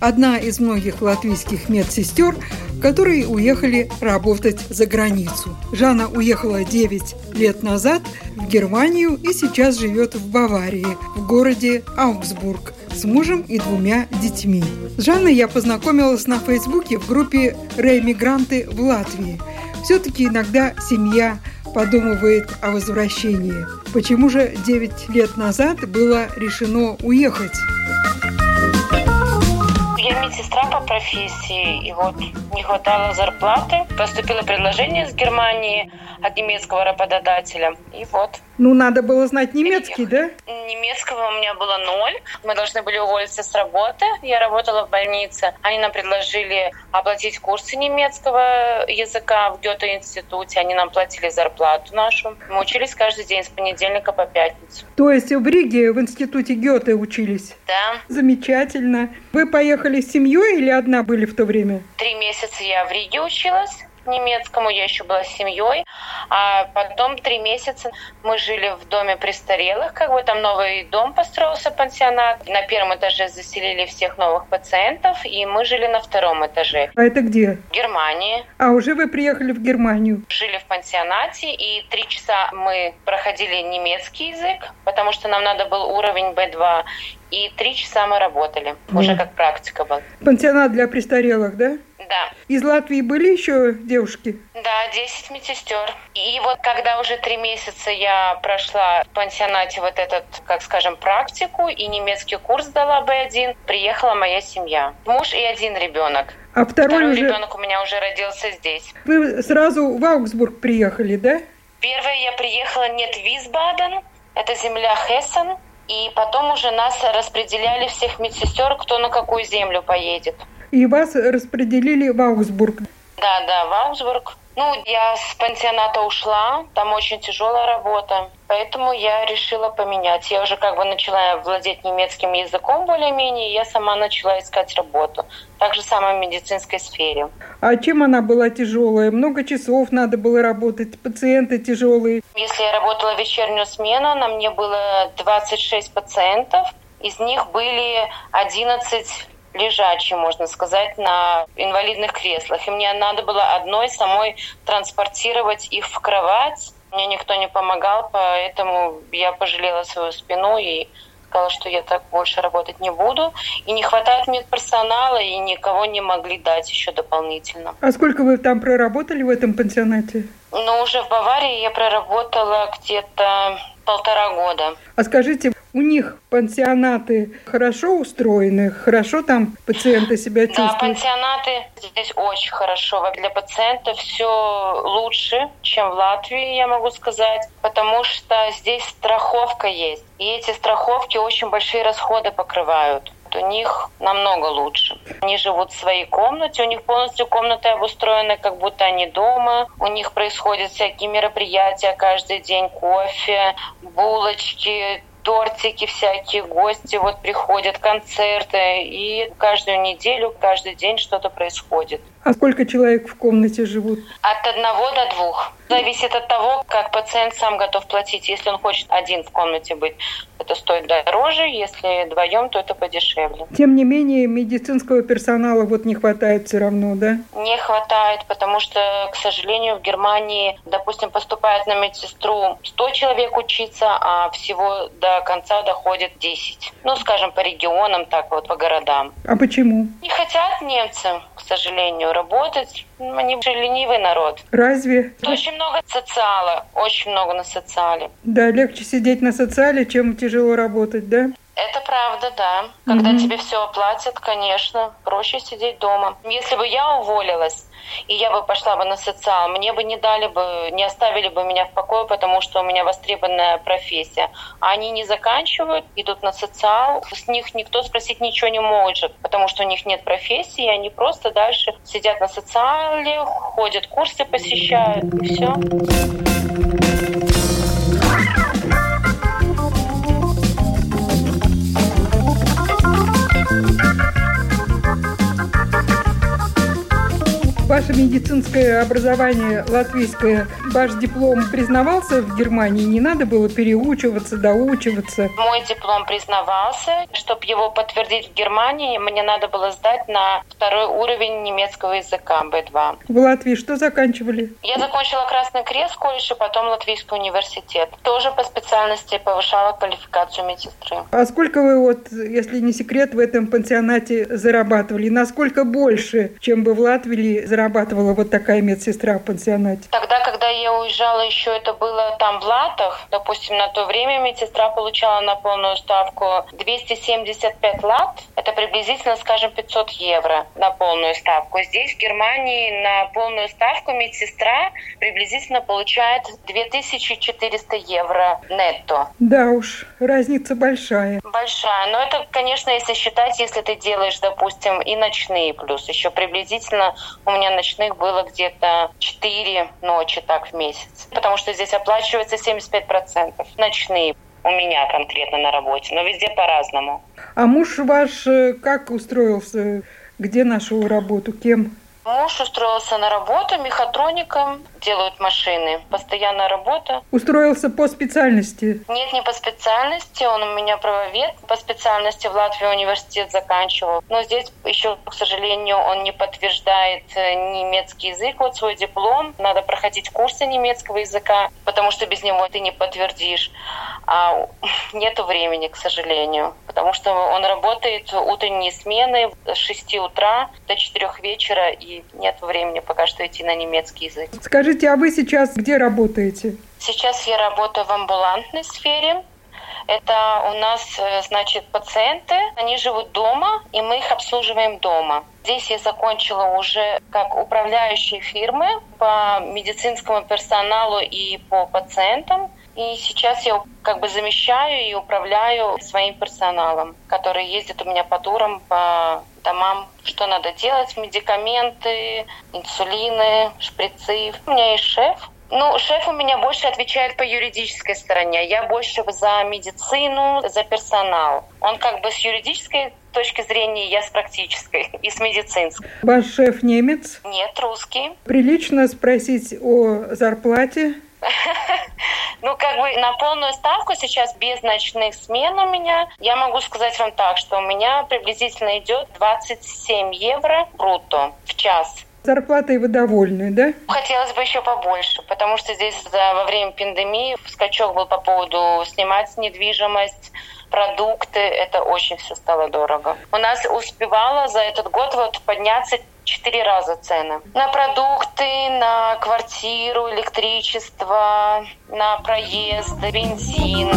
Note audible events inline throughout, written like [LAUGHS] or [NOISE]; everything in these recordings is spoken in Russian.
одна из многих латвийских медсестер, которые уехали работать за границу. Жанна уехала 9 лет назад в Германию и сейчас живет в Баварии, в городе Аугсбург с мужем и двумя детьми. С Жанной я познакомилась на Фейсбуке в группе «Реэмигранты в Латвии». Все-таки иногда семья подумывает о возвращении. Почему же 9 лет назад было решено уехать? Я медсестра по профессии, и вот не хватало зарплаты. Поступило предложение из Германии от немецкого работодателя, и вот ну, надо было знать немецкий, да? Немецкого у меня было ноль. Мы должны были уволиться с работы. Я работала в больнице. Они нам предложили оплатить курсы немецкого языка в Гёте-институте. Они нам платили зарплату нашу. Мы учились каждый день с понедельника по пятницу. То есть в Риге в институте Гёте учились? Да. Замечательно. Вы поехали с семьей или одна были в то время? Три месяца я в Риге училась немецкому, я еще была с семьей, а потом три месяца мы жили в доме престарелых, как бы там новый дом построился, пансионат. На первом этаже заселили всех новых пациентов, и мы жили на втором этаже. А это где? В Германии. А уже вы приехали в Германию? Жили в пансионате, и три часа мы проходили немецкий язык, потому что нам надо был уровень B2, и три часа мы работали, mm. уже как практика была. Пансионат для престарелых, да? Да. Из Латвии были еще девушки? Да, 10 медсестер. И вот когда уже три месяца я прошла в пансионате вот этот, как скажем, практику и немецкий курс дала B1, приехала моя семья. Муж и один ребенок. А второй, второй уже... ребенок у меня уже родился здесь. Вы сразу в Аугсбург приехали, да? Первое я приехала нет в Висбаден, это земля Хессен, и потом уже нас распределяли всех медсестер, кто на какую землю поедет и вас распределили в Аугсбург. Да, да, в Аугсбург. Ну, я с пансионата ушла, там очень тяжелая работа, поэтому я решила поменять. Я уже как бы начала владеть немецким языком более-менее, и я сама начала искать работу. Так же самое в медицинской сфере. А чем она была тяжелая? Много часов надо было работать, пациенты тяжелые? Если я работала вечернюю смену, на мне было 26 пациентов, из них были 11 лежачие, можно сказать, на инвалидных креслах. И мне надо было одной самой транспортировать их в кровать. Мне никто не помогал, поэтому я пожалела свою спину и сказала, что я так больше работать не буду. И не хватает медперсонала, и никого не могли дать еще дополнительно. А сколько вы там проработали в этом пансионате? Ну, уже в Баварии я проработала где-то полтора года. А скажите, у них пансионаты хорошо устроены, хорошо там пациенты себя чувствуют? Да, пансионаты здесь очень хорошо. Для пациента все лучше, чем в Латвии, я могу сказать, потому что здесь страховка есть. И эти страховки очень большие расходы покрывают у них намного лучше. Они живут в своей комнате, у них полностью комнаты обустроены, как будто они дома. У них происходят всякие мероприятия каждый день, кофе, булочки, тортики всякие, гости вот приходят, концерты. И каждую неделю, каждый день что-то происходит. А сколько человек в комнате живут? От одного до двух. Зависит от того, как пациент сам готов платить. Если он хочет один в комнате быть, это стоит дороже. Если вдвоем, то это подешевле. Тем не менее, медицинского персонала вот не хватает все равно, да? Не хватает, потому что, к сожалению, в Германии, допустим, поступает на медсестру 100 человек учиться, а всего до конца доходит 10. Ну, скажем, по регионам, так вот, по городам. А почему? Не хотят немцы, сожалению, работать. Они же ленивый народ. Разве? Очень много социала, очень много на социале. Да, легче сидеть на социале, чем тяжело работать, да? Это правда, да. Когда mm-hmm. тебе все оплатят, конечно, проще сидеть дома. Если бы я уволилась, и я бы пошла бы на социал, мне бы не дали бы, не оставили бы меня в покое, потому что у меня востребованная профессия. А они не заканчивают, идут на социал, с них никто спросить ничего не может, потому что у них нет профессии, и они просто дальше сидят на социале, ходят, курсы посещают, и все. Медицинское образование латвийское, ваш диплом признавался в Германии? Не надо было переучиваться, доучиваться? Мой диплом признавался. Чтобы его подтвердить в Германии, мне надо было сдать на второй уровень немецкого языка B2. В Латвии что заканчивали? Я закончила Красный Крест колледж, и потом Латвийский университет. Тоже по специальности повышала квалификацию медсестры. А сколько вы, вот, если не секрет, в этом пансионате зарабатывали? Насколько больше, чем бы в Латвии зарабатывала вот такая медсестра в пансионате? Тогда, когда я уезжала, еще это было там в латах. Допустим, на то время медсестра получала на полную ставку 275 лат. Это приблизительно, скажем, 500 евро на полную ставку. Здесь, в Германии, на полную ставку медсестра приблизительно получает 2400 евро нетто. Да уж, разница большая. Большая. Но это, конечно, если считать, если ты делаешь, допустим, и ночные плюс. Еще приблизительно у меня ночных было где-то 4 ночи так в месяц. Потому что здесь оплачивается 75%. Ночные у меня конкретно на работе, но везде по-разному. А муж ваш э, как устроился? Где нашел работу? Кем? Муж устроился на работу мехатроником, делают машины. Постоянная работа. Устроился по специальности? Нет, не по специальности. Он у меня правовед. По специальности в Латвии университет заканчивал. Но здесь еще, к сожалению, он не подтверждает э, немецкий язык, вот свой диплом. Надо проходить курсы немецкого языка, потому что без него ты не подтвердишь. А [LAUGHS] нету времени, к сожалению, потому что он работает утренние смены с 6 утра до 4 вечера, и нет времени пока что идти на немецкий язык. Скажите, а вы сейчас где работаете? Сейчас я работаю в амбулантной сфере. Это у нас, э, значит, пациенты, они живут дома, и мы их обслуживаем дома. Здесь я закончила уже как управляющая фирмы по медицинскому персоналу и по пациентам. И сейчас я как бы замещаю и управляю своим персоналом, который ездит у меня по турам, по домам, что надо делать, медикаменты, инсулины, шприцы. У меня есть шеф, ну, шеф у меня больше отвечает по юридической стороне. Я больше за медицину, за персонал. Он как бы с юридической точки зрения, я с практической [LAUGHS] и с медицинской. Ваш шеф немец? Нет, русский. Прилично спросить о зарплате? Ну, как бы на полную ставку сейчас без ночных смен у меня, я могу сказать вам так, что у меня приблизительно идет 27 евро брутто в час. Зарплатой вы довольны, да? Хотелось бы еще побольше, потому что здесь во время пандемии скачок был по поводу снимать недвижимость, продукты, это очень все стало дорого. У нас успевало за этот год вот подняться четыре раза цены. На продукты, на квартиру, электричество, на проезд, бензин.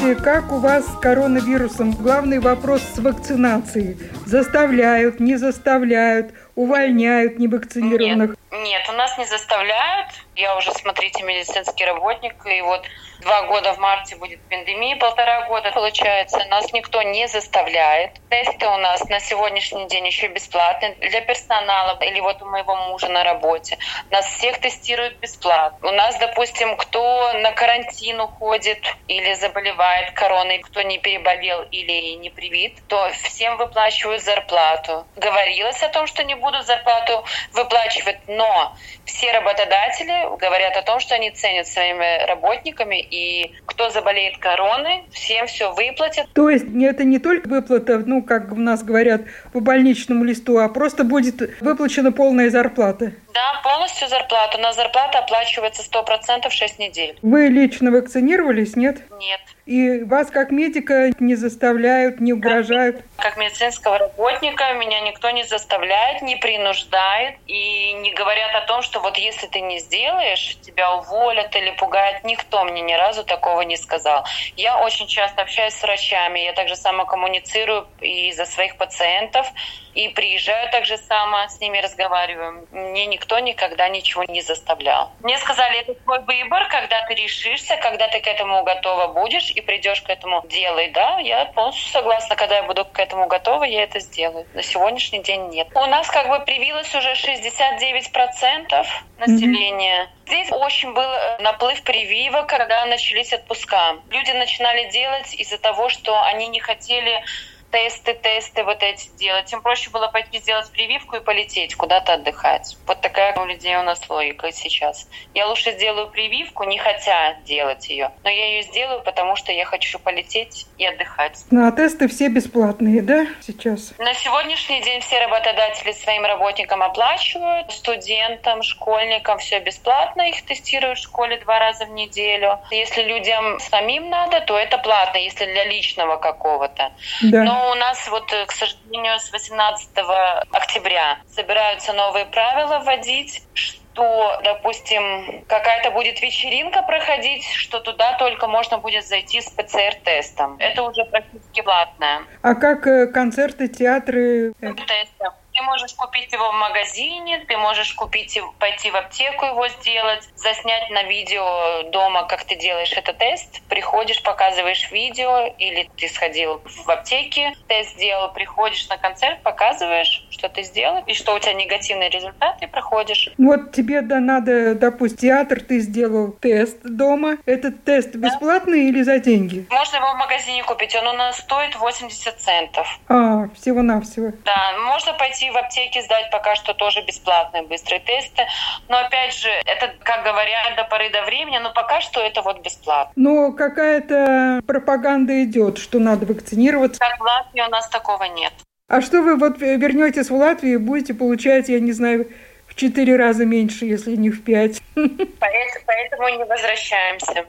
Скажите, как у вас с коронавирусом? Главный вопрос с вакцинацией. Заставляют, не заставляют, увольняют невакцинированных? Нет, нет, у нас не заставляют. Я уже, смотрите, медицинский работник, и вот два года в марте будет пандемия, полтора года получается. Нас никто не заставляет. Тесты у нас на сегодняшний день еще бесплатные для персонала или вот у моего мужа на работе. Нас всех тестируют бесплатно. У нас, допустим, кто на карантин уходит или заболевает короной, кто не переболел или не привит, то всем выплачивают зарплату. Говорилось о том, что не будут зарплату выплачивать, но все работодатели говорят о том, что они ценят своими работниками и кто заболеет короной, всем все выплатят. То есть это не только выплата, ну, как у нас говорят, по больничному листу, а просто будет выплачена полная зарплата? Да, полностью зарплата. У нас зарплата оплачивается 100% 6 недель. Вы лично вакцинировались, нет? Нет. И вас как медика не заставляют, не угрожают? Как медицинского работника меня никто не заставляет, не принуждает и не говорят о том, что вот если ты не сделаешь, тебя уволят или пугают. Никто мне ни разу такого не сказал. Я очень часто общаюсь с врачами, я также сама коммуницирую и за своих пациентов, и приезжаю также сама, с ними разговариваю. Мне никто никогда ничего не заставлял. Мне сказали, это твой выбор, когда ты решишься, когда ты к этому готова будешь и придешь к этому, делай, да. Я полностью согласна, когда я буду к этому готова, я это сделаю. На сегодняшний день нет. У нас как бы привилось уже 69% населения. Mm-hmm. Здесь очень был э, наплыв прививок, когда начались отпуска. Люди начинали делать из-за того, что они не хотели тесты, тесты вот эти делать. Тем проще было пойти сделать прививку и полететь куда-то отдыхать. Вот такая у людей у нас логика сейчас. Я лучше сделаю прививку, не хотя делать ее, но я ее сделаю, потому что я хочу полететь и отдыхать. Ну а тесты все бесплатные, да, сейчас? На сегодняшний день все работодатели своим работникам оплачивают, студентам, школьникам все бесплатно, их тестируют в школе два раза в неделю. Если людям самим надо, то это платно, если для личного какого-то. Да. Но у нас вот, э, к сожалению, с 18 октября собираются новые правила вводить, что, допустим, какая-то будет вечеринка проходить, что туда только можно будет зайти с ПЦР-тестом. Это уже практически платное. А как э, концерты, театры? Тестом. Ты можешь купить его в магазине, ты можешь купить, пойти в аптеку его сделать, заснять на видео дома, как ты делаешь этот тест, приходишь, показываешь видео, или ты сходил в аптеке, тест сделал, приходишь на концерт, показываешь, что ты сделал, и что у тебя негативный результат, и проходишь. Вот тебе да, надо, допустим, театр, ты сделал тест дома. Этот тест бесплатный да. или за деньги? Можно его в магазине купить, он у нас стоит 80 центов. А, всего-навсего. Да, можно пойти в аптеке сдать пока что тоже бесплатные быстрые тесты. Но опять же, это, как говорят, до поры до времени, но пока что это вот бесплатно. Но какая-то пропаганда идет, что надо вакцинироваться. Как в Латвии у нас такого нет. А что вы вот вернетесь в Латвию и будете получать, я не знаю, в четыре раза меньше, если не в пять? [LAUGHS] Поэтому, поэтому не возвращаемся.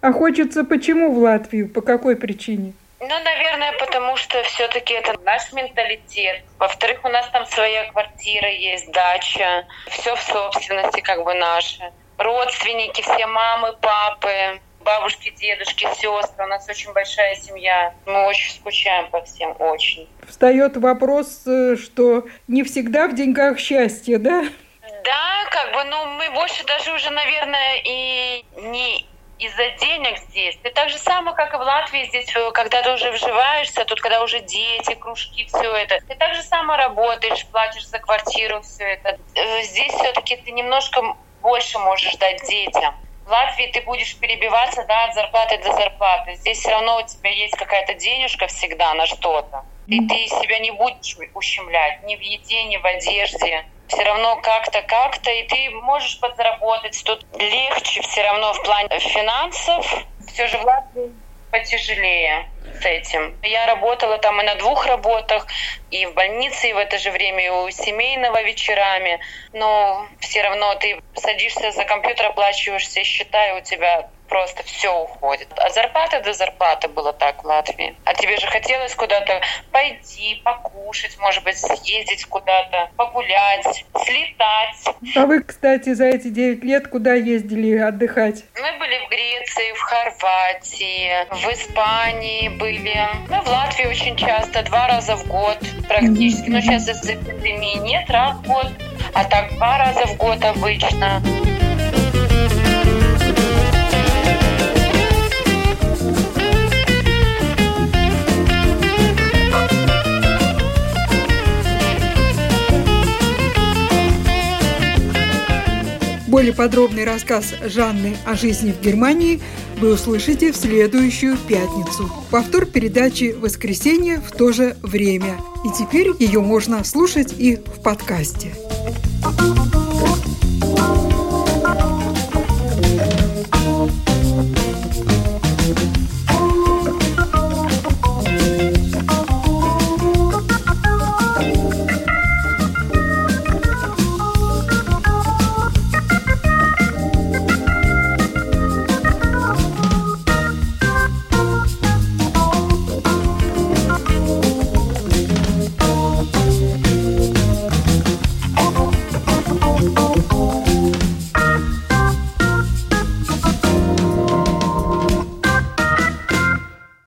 А хочется почему в Латвию? По какой причине? Ну, наверное, потому что все-таки это наш менталитет. Во-вторых, у нас там своя квартира есть, дача. Все в собственности как бы наше. Родственники, все мамы, папы, бабушки, дедушки, сестры. У нас очень большая семья. Мы очень скучаем по всем, очень. Встает вопрос, э, что не всегда в деньгах счастье, да? Да, как бы, ну, мы больше даже уже, наверное, и не из-за денег здесь. Ты так же самое, как и в Латвии здесь, э, когда ты уже вживаешься, тут когда уже дети, кружки, все это. Ты так же самое работаешь, платишь за квартиру, все это. Э, здесь все-таки ты немножко больше можешь дать детям. В Латвии ты будешь перебиваться да, от зарплаты до зарплаты. Здесь все равно у тебя есть какая-то денежка всегда на что-то. И ты себя не будешь ущемлять ни в еде, ни в одежде все равно как-то, как-то, и ты можешь подзаработать. Тут легче все равно в плане финансов. Все же в Латвии потяжелее с этим. Я работала там и на двух работах, и в больнице, и в это же время и у семейного вечерами. Но все равно ты садишься за компьютер, оплачиваешь все счета, и у тебя просто все уходит. А зарплата до зарплаты было так в Латвии. А тебе же хотелось куда-то пойти, покушать, может быть, съездить куда-то, погулять, слетать. А вы, кстати, за эти 9 лет куда ездили отдыхать? Мы были в Греции, в Хорватии, в Испании были. Мы в Латвии очень часто, два раза в год практически. Но сейчас из-за пандемии нет, раз в год. А так два раза в год обычно. Более подробный рассказ Жанны о жизни в Германии вы услышите в следующую пятницу. Повтор передачи воскресенье в то же время. И теперь ее можно слушать и в подкасте. thank you